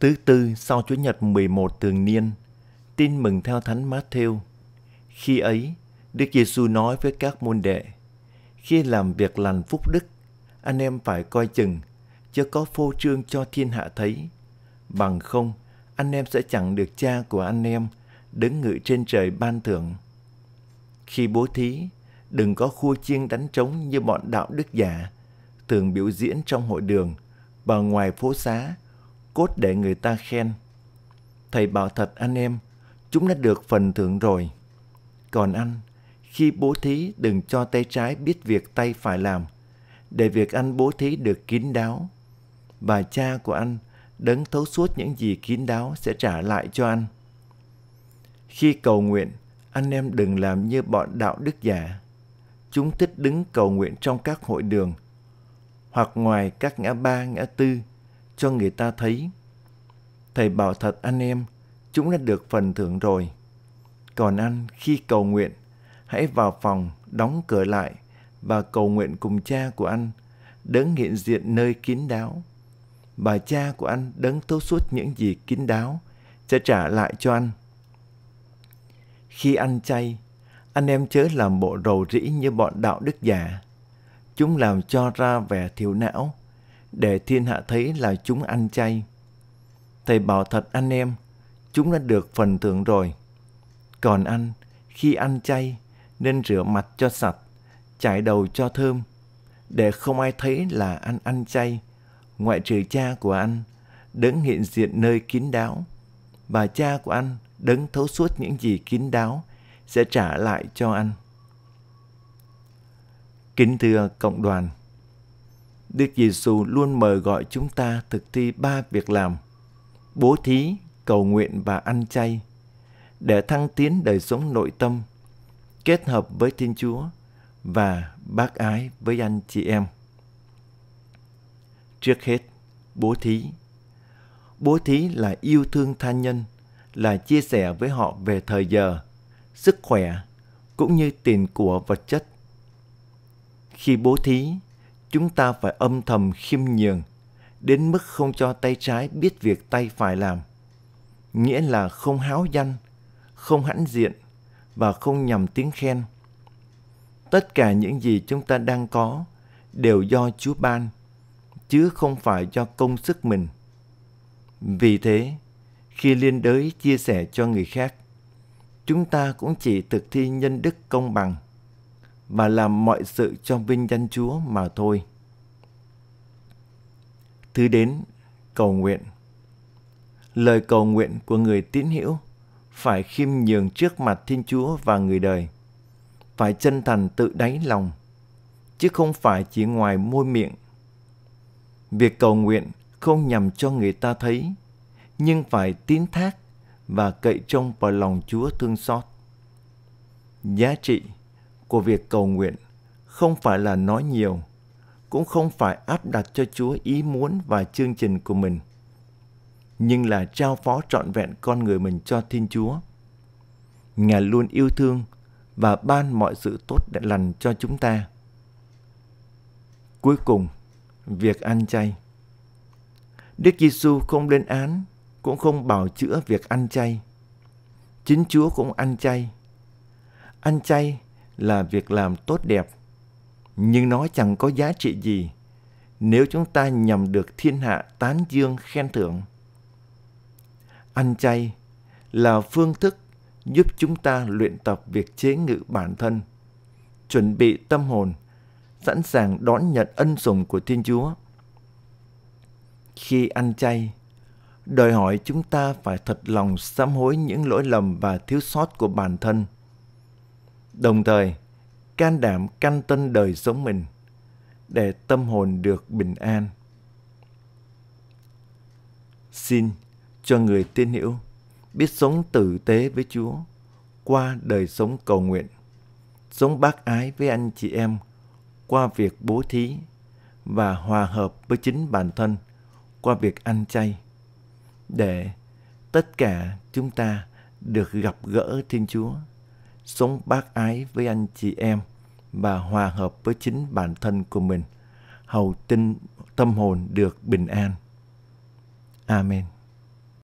Thứ tư sau Chúa Nhật 11 thường niên, tin mừng theo Thánh Matthew. Khi ấy, Đức Giêsu nói với các môn đệ, khi làm việc lành phúc đức, anh em phải coi chừng, chứ có phô trương cho thiên hạ thấy. Bằng không, anh em sẽ chẳng được cha của anh em đứng ngự trên trời ban thưởng. Khi bố thí, đừng có khua chiêng đánh trống như bọn đạo đức giả, thường biểu diễn trong hội đường và ngoài phố xá, cốt để người ta khen. Thầy bảo thật anh em, chúng đã được phần thưởng rồi. Còn anh, khi bố thí đừng cho tay trái biết việc tay phải làm, để việc anh bố thí được kín đáo. Và cha của anh đấng thấu suốt những gì kín đáo sẽ trả lại cho anh. Khi cầu nguyện, anh em đừng làm như bọn đạo đức giả. Chúng thích đứng cầu nguyện trong các hội đường hoặc ngoài các ngã ba, ngã tư cho người ta thấy. Thầy bảo thật anh em, chúng đã được phần thưởng rồi. Còn anh, khi cầu nguyện, hãy vào phòng, đóng cửa lại và cầu nguyện cùng cha của anh, đấng hiện diện nơi kín đáo. Bà cha của anh đấng thấu suốt những gì kín đáo sẽ trả lại cho anh. Khi ăn chay, anh em chớ làm bộ rầu rĩ như bọn đạo đức giả. Chúng làm cho ra vẻ thiếu não, để thiên hạ thấy là chúng ăn chay. Thầy bảo thật anh em, chúng đã được phần thưởng rồi. Còn anh, khi ăn chay, nên rửa mặt cho sạch, chải đầu cho thơm, để không ai thấy là anh ăn chay, ngoại trừ cha của anh, đứng hiện diện nơi kín đáo. Và cha của anh đấng thấu suốt những gì kín đáo sẽ trả lại cho anh. Kính thưa cộng đoàn, Đức Giêsu luôn mời gọi chúng ta thực thi ba việc làm: bố thí, cầu nguyện và ăn chay để thăng tiến đời sống nội tâm, kết hợp với Thiên Chúa và bác ái với anh chị em. Trước hết, bố thí. Bố thí là yêu thương tha nhân, là chia sẻ với họ về thời giờ, sức khỏe, cũng như tiền của vật chất. Khi bố thí, chúng ta phải âm thầm khiêm nhường, đến mức không cho tay trái biết việc tay phải làm. Nghĩa là không háo danh, không hãnh diện và không nhằm tiếng khen. Tất cả những gì chúng ta đang có đều do Chúa ban, chứ không phải do công sức mình. Vì thế, khi liên đới chia sẻ cho người khác, chúng ta cũng chỉ thực thi nhân đức công bằng và làm mọi sự cho vinh danh Chúa mà thôi. Thứ đến, cầu nguyện. Lời cầu nguyện của người tín hữu phải khiêm nhường trước mặt Thiên Chúa và người đời. Phải chân thành tự đáy lòng, chứ không phải chỉ ngoài môi miệng. Việc cầu nguyện không nhằm cho người ta thấy, nhưng phải tín thác và cậy trông vào lòng Chúa thương xót. Giá trị của việc cầu nguyện không phải là nói nhiều, cũng không phải áp đặt cho Chúa ý muốn và chương trình của mình, nhưng là trao phó trọn vẹn con người mình cho Thiên Chúa. Ngài luôn yêu thương và ban mọi sự tốt đẹp lành cho chúng ta. Cuối cùng, việc ăn chay. Đức Giêsu không lên án, cũng không bảo chữa việc ăn chay. Chính Chúa cũng ăn chay. Ăn chay là việc làm tốt đẹp, nhưng nó chẳng có giá trị gì nếu chúng ta nhằm được thiên hạ tán dương khen thưởng. Ăn chay là phương thức giúp chúng ta luyện tập việc chế ngự bản thân, chuẩn bị tâm hồn, sẵn sàng đón nhận ân sủng của Thiên Chúa. Khi ăn chay, đòi hỏi chúng ta phải thật lòng sám hối những lỗi lầm và thiếu sót của bản thân. Đồng thời, can đảm canh tân đời sống mình để tâm hồn được bình an. Xin cho người tin hữu biết sống tử tế với Chúa qua đời sống cầu nguyện, sống bác ái với anh chị em qua việc bố thí và hòa hợp với chính bản thân qua việc ăn chay để tất cả chúng ta được gặp gỡ Thiên Chúa, sống bác ái với anh chị em và hòa hợp với chính bản thân của mình, hầu tin tâm hồn được bình an. Amen.